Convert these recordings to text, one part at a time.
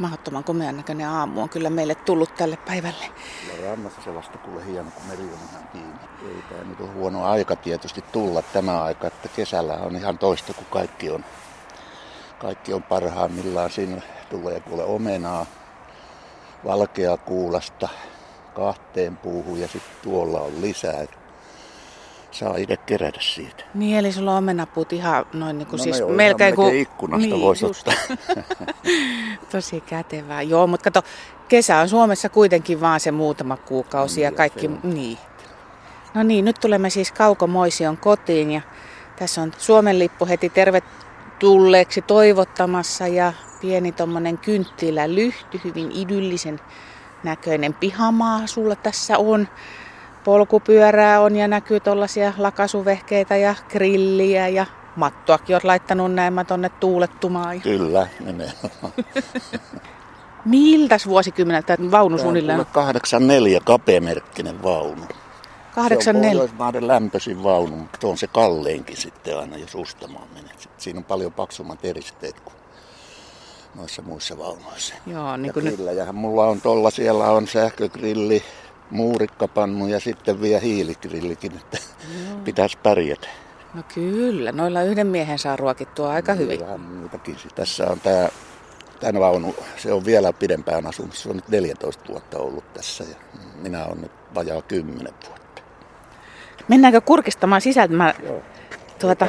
Mahdottoman komean näköinen aamu on kyllä meille tullut tälle päivälle. Ja rannassa se vasta kuule hieno, kun meri on ihan kiinni. Ei tämä nyt ole huono aika tietysti tulla tämä aika, että kesällä on ihan toista kuin kaikki on. Kaikki on parhaimmillaan. Siinä tulee kuule omenaa, valkea kuulasta kahteen puuhun ja sitten tuolla on lisää. Saa itse kerätä siitä. Niin, eli sulla on omenapuut ihan noin niin kuin No siis ne on melkein kuin... ikkunasta niin, voisi just. ottaa. Tosi kätevää. Joo, mutta kato, kesä on Suomessa kuitenkin vaan se muutama kuukausi ja Niin, kaikki... se on. Niin. No niin, nyt tulemme siis Kaukomoision kotiin ja tässä on Suomen lippu heti tervetulleeksi toivottamassa ja pieni tommonen kynttilä lyhty, hyvin idyllisen näköinen pihamaa sulla tässä on. Polkupyörää on ja näkyy tuollaisia lakasuvehkeitä ja grilliä ja mattoakin olet laittanut näemmä tonne tuulettumaan. Kyllä, nimenomaan. Miltäs vuosikymmeneltä vaunu on suunnilleen? kuule 84 kapeamerkkinen vaunu. Se on 84. Pohjoismaiden lämpöisin vaunu, mutta on se kalleinkin sitten aina, jos Ustamaan. Sitten Siinä on paljon paksummat eristeet kuin noissa muissa vaunuissa. Joo, niin ja kuin nyt. grillejähän mulla on tuolla, siellä on sähkögrilli, muurikkapannu ja sitten vielä hiiligrillikin, että pitäisi pärjätä. No kyllä, noilla yhden miehen saa ruokittua aika hyvin. Vähän. Tässä on tämä, tämä vaunu, se on vielä pidempään asunut. Se on nyt 14 vuotta ollut tässä ja minä olen nyt vajaa 10 vuotta. Mennäänkö kurkistamaan sisältä? Mä, Joo. tuota,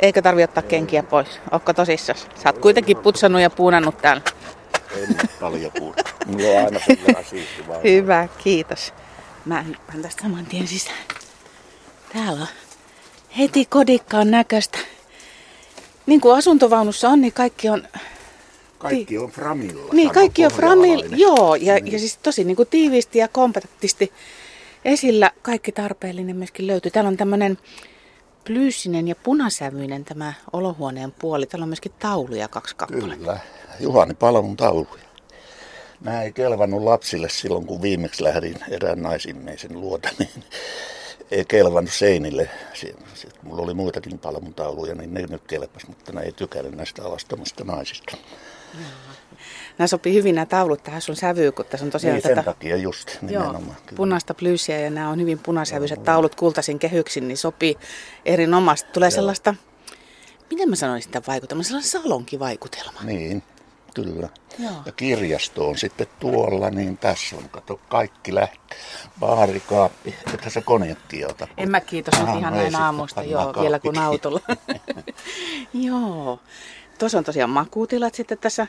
eikö tarvi ottaa kenkiä pois? Ootko tosissas? Sä oot kuitenkin putsannut ja puunannut täällä. En nyt paljon puhu. Mulla on aina sen verran. Hyvä, kiitos. Mä hyppään tästä saman tien sisään. Täällä on heti kodikkaan näköistä. Niin kuin asuntovaunussa on, niin kaikki on, Kaikki on Framilla. niin, kaikki on framil, pohjalainen. joo, ja, Niin. ja siis tosi niin kuin tiiviisti ja kompaktisti esillä kaikki tarpeellinen myöskin löytyy. Täällä on tämmöinen plyysinen ja punasävyinen tämä olohuoneen puoli. Täällä on myöskin tauluja kaksi kappaletta. Kyllä. Juhani Palmun tauluja. Nämä ei kelvannut lapsille silloin, kun viimeksi lähdin erään naisimmeisen luota, niin ei kelvannut seinille. Mulla oli muitakin palmun tauluja, niin ne nyt kelpas, mutta ne ei tykännyt näistä alastomista naisista. Nämä sopii hyvin nämä taulut tähän sun sävyyn, kun tässä on tosiaan Niin tätä... sen takia just Joo, nimenomaan. kyllä. punaista plyysiä ja nämä on hyvin punasävyiset taulut kultaisin kehyksin, niin sopii erinomaisesti. Tulee sellaista, miten mä sanoisin sitä vaikutelmaa, sellainen salonkivaikutelma. Niin, kyllä. Joo. Ja kirjasto on sitten tuolla, niin tässä on, kato, kaikki lähtee. Baarikaappi, että se konjakki ota. En mä kiitos Aha, ihan no näin aamusta, joo, vielä kun autolla. joo. Tuossa on tosiaan makuutilat sitten tässä.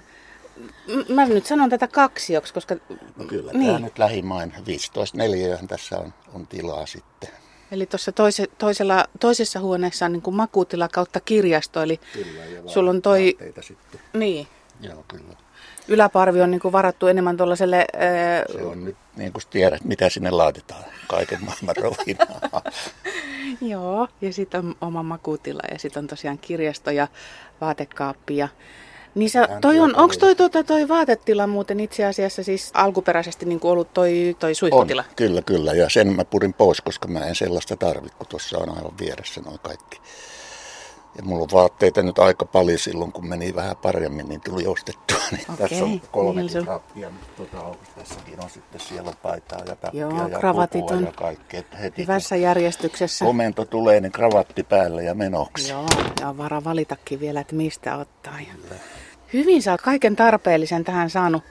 Mä nyt sanon tätä kaksioksi, koska... No kyllä, niin. tämä nyt lähimain 15 neliöhän tässä on, on tilaa sitten. Eli tuossa toise, toisella, toisessa huoneessa on niin kuin makuutila kautta kirjasto, eli Kyllä, ja sulla on toi, sitten. niin, Joo, kyllä. Yläparvi on niin kuin varattu enemmän tuollaiselle Se on nyt, niin kuin tiedät, mitä sinne laitetaan. Kaiken maailman rovinaa. Joo, ja sitten on oma makuutila ja sitten on tosiaan kirjasto ja vaatekaappi. Ja... Niin sä, Vähän toi on, onko toi, tuota, toi vaatetila muuten itse asiassa siis alkuperäisesti niin kuin ollut toi, toi on, suihkutila? kyllä, kyllä. Ja sen mä purin pois, koska mä en sellaista tarvitse, kun tuossa on aivan vieressä noin kaikki. Ja mulla on vaatteita nyt aika paljon silloin, kun meni vähän paremmin, niin tuli ostettua. Niin Okei, Tässä on kolme niin se on. kappia, mutta tota, on- tässäkin on sitten siellä on paitaa ja takkia Joo, ja kravatit on ja kaikkea. Heti Hyvässä järjestyksessä. komento tulee, niin kravatti päälle ja menoksi. Joo, ja on vara valitakin vielä, että mistä ottaa. Ja... Hyvin sä oot kaiken tarpeellisen tähän saanut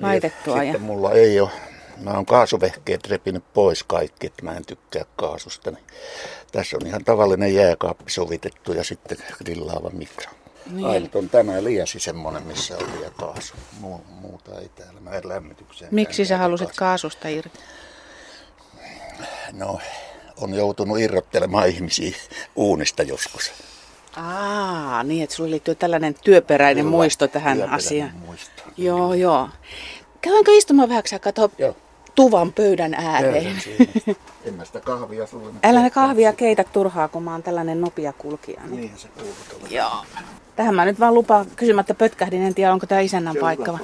laitettua. Ja... Sitten mulla ei ole, mä oon kaasuvehkeet repinyt pois kaikki, että mä en tykkää kaasusta. Niin tässä on ihan tavallinen jääkaappi sovitettu ja sitten grillaava mikro. Niin. Ainut on tämä liesi semmonen, missä on vielä kaasu. Muu, muuta ei täällä. Mä en lämmitykseen. Miksi sä halusit kaasua. kaasusta irti? No, on joutunut irrottelemaan ihmisiä uunista joskus. Aa, niin, että sulla liittyy tällainen työperäinen Kyllä, muisto tähän työperäinen asiaan. Muisto. Joo, joo. Käydäänkö istumaan vähäksi aikaa tuohon tuvan pöydän ääreen? En mä sitä kahvia sulle Älä ne kahvia keitä turhaa, kun mä oon tällainen nopea kulkija. Niin. Niinhän se kuuluu. Joo. Tähän mä nyt vaan lupaan kysymättä pötkähdin, en tiedä onko tämä isännän paikka.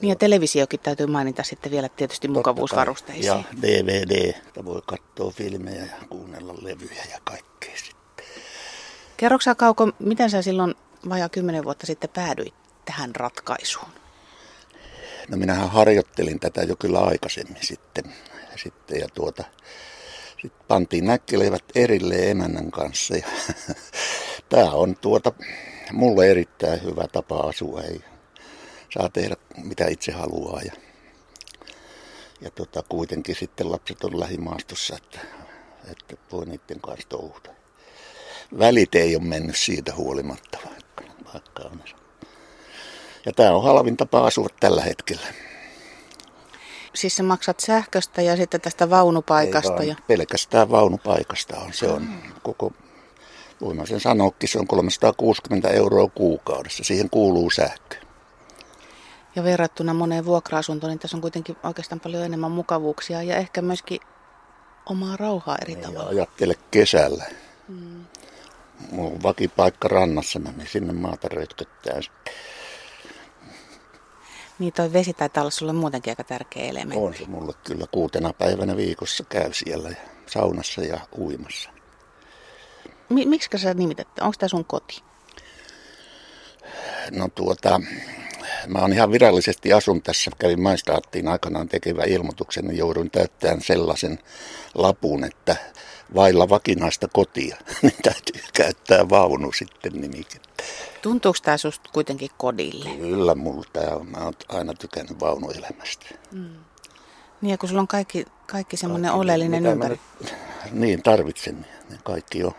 Niin ja televisiokin täytyy mainita sitten vielä tietysti mukavuusvarusteisiin. Ja DVD, että voi katsoa filmejä ja kuunnella levyjä ja kaikkea sitten. Kerroksä Kauko, miten sä silloin vajaa kymmenen vuotta sitten päädyit tähän ratkaisuun? No minähän harjoittelin tätä jo kyllä aikaisemmin sitten. sitten ja tuota, sitten pantiin näkkelevät erilleen emännän kanssa. Ja tämä on tuota, mulle erittäin hyvä tapa asua. Ei, saa tehdä mitä itse haluaa. Ja, ja tota, kuitenkin sitten lapset on lähimaastossa, että, että voi niiden kanssa touhuta. Välit ei ole mennyt siitä huolimatta, vaikka, vaikka on. Ja tämä on halvin tapa asua tällä hetkellä. Siis sä maksat sähköstä ja sitten tästä vaunupaikasta? Ei ja... pelkästään vaunupaikasta on. Se on koko, voin sen sanoakin, se on 360 euroa kuukaudessa. Siihen kuuluu sähkö. Ja verrattuna moneen vuokra-asuntoon, niin tässä on kuitenkin oikeastaan paljon enemmän mukavuuksia ja ehkä myöskin omaa rauhaa eri niin, tavalla. Ajattele kesällä. Mm. Mulla on vakipaikka rannassa, mä menen sinne maata rötköttää sitten. Niin toi vesi taitaa olla sulle muutenkin aika tärkeä elementti. On se mulle kyllä kuutena päivänä viikossa käy siellä ja saunassa ja uimassa. Mi- miksi sä nimitet? Onko tämä sun koti? No tuota, mä oon ihan virallisesti asun tässä. Kävin maistaattiin aikanaan tekevä ilmoituksen ja jouduin täyttämään sellaisen lapun, että vailla vakinaista kotia, niin täytyy käyttää vaunu sitten nimikettä. Tuntuuko tämä susta kuitenkin kodille? Kyllä, mulla tämä on. Mä oon aina tykännyt vaunuelämästä. Mm. Niin ja kun sulla on kaikki, kaikki semmoinen oleellinen ympäri. Nyt, niin, tarvitsen. Niin kaikki on.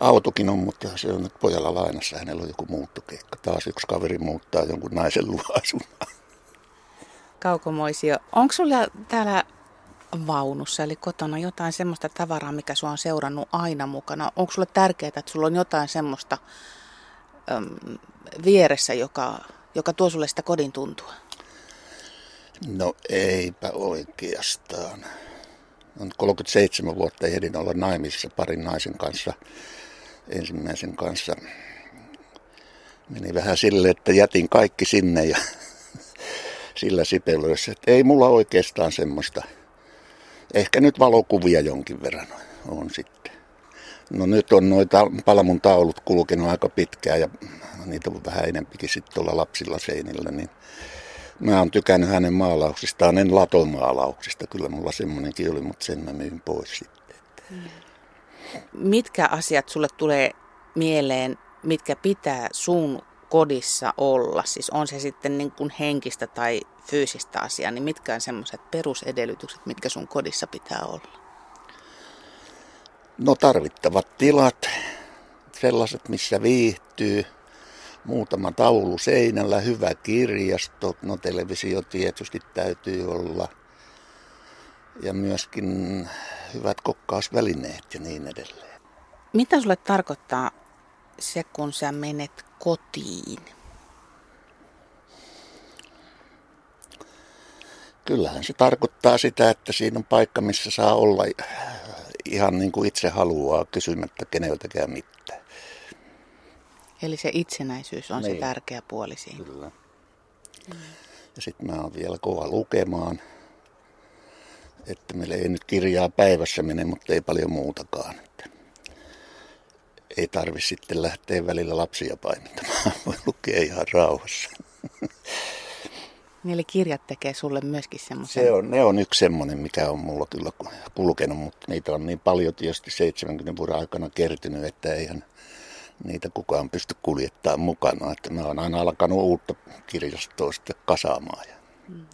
Autokin on, mutta se on nyt pojalla lainassa. Hänellä on joku muuttokeikka. Taas yksi kaveri muuttaa jonkun naisen luo Kaukomoisio. Onko sulla täällä vaunussa, eli kotona jotain semmoista tavaraa, mikä sua on seurannut aina mukana? Onko sulle tärkeää, että sulla on jotain semmoista äm, vieressä, joka, joka tuo sulle sitä kodin tuntua? No eipä oikeastaan. On 37 vuotta ehdin olla naimisissa parin naisen kanssa, ensimmäisen kanssa. Meni vähän sille, että jätin kaikki sinne ja sillä sipelöissä. Että ei mulla oikeastaan semmoista Ehkä nyt valokuvia jonkin verran on sitten. No nyt on noita palamun taulut kulkenut aika pitkään ja niitä on vähän enempikin sitten tuolla lapsilla seinillä, niin mä oon tykännyt hänen maalauksistaan, en latomaalauksista. Kyllä mulla semmoinenkin oli, mutta sen mä myin pois sitten. Mitkä asiat sulle tulee mieleen, mitkä pitää sun kodissa olla, siis on se sitten niin kuin henkistä tai fyysistä asiaa, niin mitkä on semmoiset perusedellytykset, mitkä sun kodissa pitää olla? No tarvittavat tilat, sellaiset missä viihtyy, muutama taulu seinällä, hyvä kirjasto, no televisio tietysti täytyy olla ja myöskin hyvät kokkausvälineet ja niin edelleen. Mitä sulle tarkoittaa se, kun sä menet kotiin? Kyllähän se tarkoittaa sitä, että siinä on paikka, missä saa olla ihan niin kuin itse haluaa, kysymättä keneltäkään mitään. Eli se itsenäisyys on niin. se tärkeä puoli siinä. Kyllä. Mm. Ja sitten mä oon vielä kova lukemaan. Että meillä ei nyt kirjaa päivässä mene, mutta ei paljon muutakaan ei tarvi sitten lähteä välillä lapsia paimentamaan. Voi lukea ihan rauhassa. Eli kirjat tekee sulle myöskin semmoisen? Se on, ne on yksi semmoinen, mikä on mulla kyllä kulkenut, mutta niitä on niin paljon tietysti 70 vuoden aikana kertynyt, että eihän niitä kukaan pysty kuljettamaan mukana. Että mä oon aina alkanut uutta kirjastoa sitten kasaamaan. Ja hmm.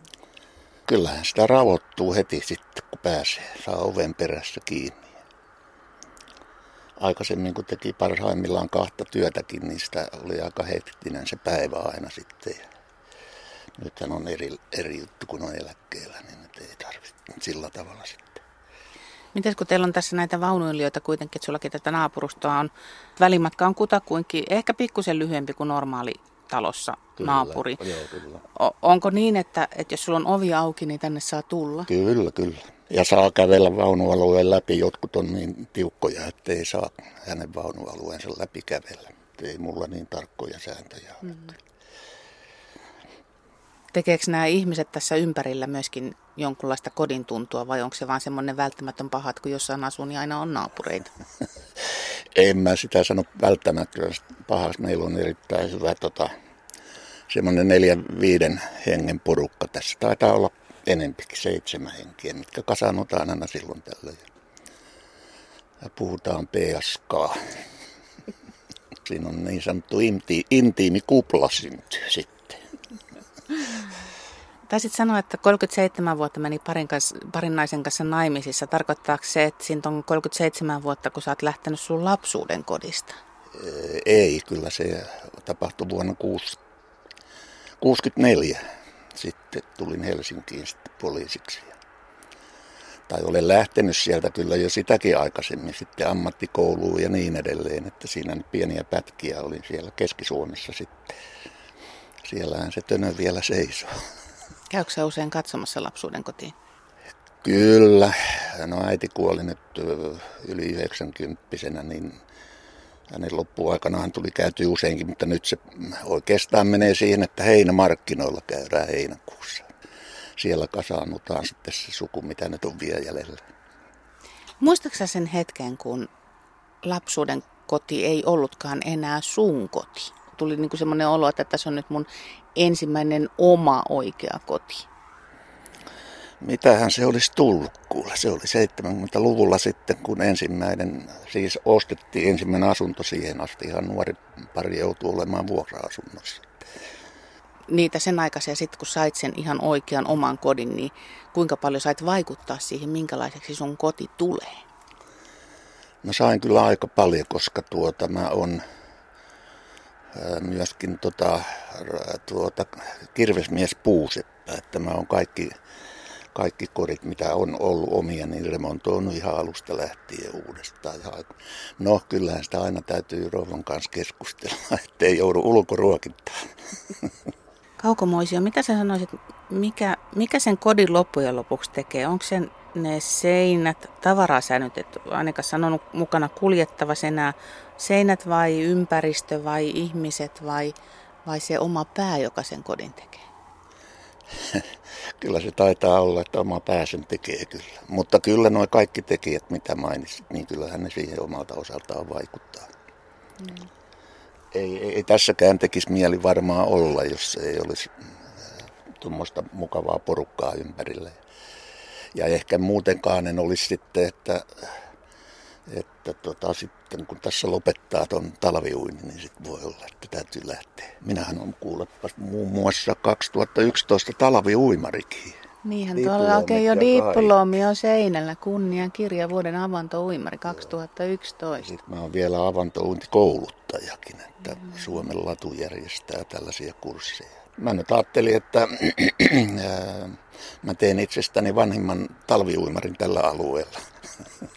Kyllähän sitä rauhoittuu heti sitten, kun pääsee, saa oven perässä kiinni aikaisemmin kun teki parhaimmillaan kahta työtäkin, niin sitä oli aika hektinen se päivä aina sitten. Ja nythän on eri, eri juttu, kun on eläkkeellä, niin nyt ei tarvitse sillä tavalla sitten. Miten kun teillä on tässä näitä vaunuilijoita kuitenkin, että sullakin tätä naapurustoa on, välimatka on kutakuinkin ehkä pikkusen lyhyempi kuin normaali talossa kyllä, naapuri. Joo, kyllä. O- onko niin, että, että jos sulla on ovi auki, niin tänne saa tulla? Kyllä, kyllä ja saa kävellä vaunualueen läpi. Jotkut on niin tiukkoja, että ei saa hänen vaunualueensa läpi kävellä. Ei mulla niin tarkkoja sääntöjä ole. Mm. Tekeekö nämä ihmiset tässä ympärillä myöskin jonkunlaista kodin tuntua vai onko se vaan semmoinen välttämätön paha, että kun jossain asuu, niin aina on naapureita? en mä sitä sano välttämättä pahaksi. Meillä on erittäin hyvä tota, semmoinen neljän viiden hengen porukka. Tässä taitaa olla enempikin seitsemän henkiä, mitkä kasannutaan aina silloin tällöin. Ja puhutaan PSK. Siinä on niin sanottu inti, intiimi kupla syntyy sitten. Taisit sanoa, että 37 vuotta meni parin, kanssa, parin naisen kanssa naimisissa. Tarkoittaako se, että siinä on 37 vuotta, kun sä oot lähtenyt sun lapsuuden kodista? Ei, kyllä se tapahtui vuonna 1964. Sitten tulin Helsinkiin sitten poliisiksi. Tai olen lähtenyt sieltä kyllä jo sitäkin aikaisemmin sitten ammattikouluun ja niin edelleen, että siinä pieniä pätkiä olin siellä Keski-Suomessa sitten. Siellähän se tönö vielä seisoo. Käykö usein katsomassa lapsuuden kotiin? Kyllä. No äiti kuoli nyt yli 90 niin hänen loppuaikanaan tuli käyty useinkin, mutta nyt se oikeastaan menee siihen, että heinämarkkinoilla käydään heinäkuussa. Siellä kasaannutaan sitten se suku, mitä nyt on vielä jäljellä. Muistatko sen hetken, kun lapsuuden koti ei ollutkaan enää sun koti? Tuli niin semmoinen olo, että tässä on nyt mun ensimmäinen oma oikea koti. Mitähän se olisi tullut kuule. Se oli 70-luvulla sitten, kun ensimmäinen, siis ostettiin ensimmäinen asunto siihen asti. Ihan nuori pari joutui olemaan vuokra-asunnossa. Niitä sen aikaisia sitten, kun sait sen ihan oikean oman kodin, niin kuinka paljon sait vaikuttaa siihen, minkälaiseksi sun koti tulee? Mä sain kyllä aika paljon, koska tuota mä on myöskin tota, tuota, kirvesmies puuseppä, että mä oon kaikki kaikki kodit, mitä on ollut omia, niin remontoinut ihan alusta lähtien uudestaan. No, kyllähän sitä aina täytyy Rouvan kanssa keskustella, ettei joudu ulkoruokintaan. Kaukomoisio, mitä sä sanoisit, mikä, mikä sen kodin loppujen lopuksi tekee? Onko sen ne seinät, tavaraa säilytetty, ainakaan sanonut mukana kuljettava enää, seinät vai ympäristö vai ihmiset vai, vai se oma pää, joka sen kodin tekee? kyllä se taitaa olla, että oma pääsen tekee kyllä. Mutta kyllä nuo kaikki tekijät, mitä mainitsit, niin kyllähän ne siihen omalta osaltaan vaikuttaa. Mm. Ei, ei, ei tässäkään tekisi mieli varmaan olla, jos ei olisi äh, tuommoista mukavaa porukkaa ympärillä. Ja ehkä muutenkaan en olisi sitten, että että tota, sitten kun tässä lopettaa tuon talviuini, niin sitten voi olla, että täytyy lähteä. Minähän on kuulepas muun muassa 2011 talviuimarikin. Niinhän tuolla oikein jo diplomi on seinällä. Kunnian kirja vuoden avantouimari 2011. Sitten mä oon vielä avantouintikouluttajakin, että mm. Suomen latu järjestää tällaisia kursseja. Mä nyt ajattelin, että mä teen itsestäni vanhimman talviuimarin tällä alueella.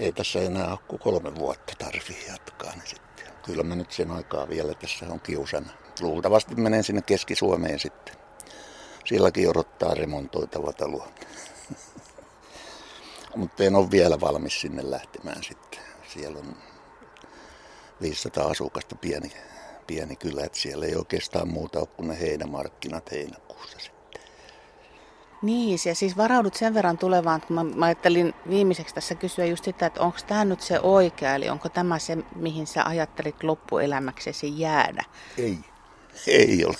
ei tässä enää ole kuin kolme vuotta tarvii jatkaa. Niin sitten. Kyllä mä nyt sen aikaa vielä tässä on kiusana. Luultavasti menen sinne Keski-Suomeen sitten. Silläkin odottaa remontoitava talo. Mutta en ole vielä valmis sinne lähtemään sitten. Siellä on 500 asukasta pieni, pieni kylä, että siellä ei oikeastaan muuta ole kuin ne heinämarkkinat heinäkuussa sitten. Niin, ja siis varaudut sen verran tulevaan, kun mä, mä ajattelin viimeiseksi tässä kysyä just sitä, että onko tämä nyt se oikea, eli onko tämä se, mihin sä ajattelit loppuelämäksesi jäädä? Ei, ei ole.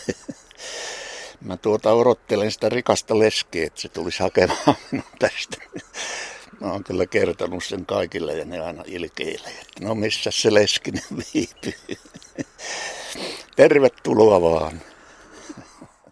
Mä tuota odottelen sitä rikasta leskeä, että se tulisi hakemaan minun tästä. Mä oon kyllä kertonut sen kaikille ja ne aina ilkeilee, että no missä se leskinen viipyy. Tervetuloa vaan.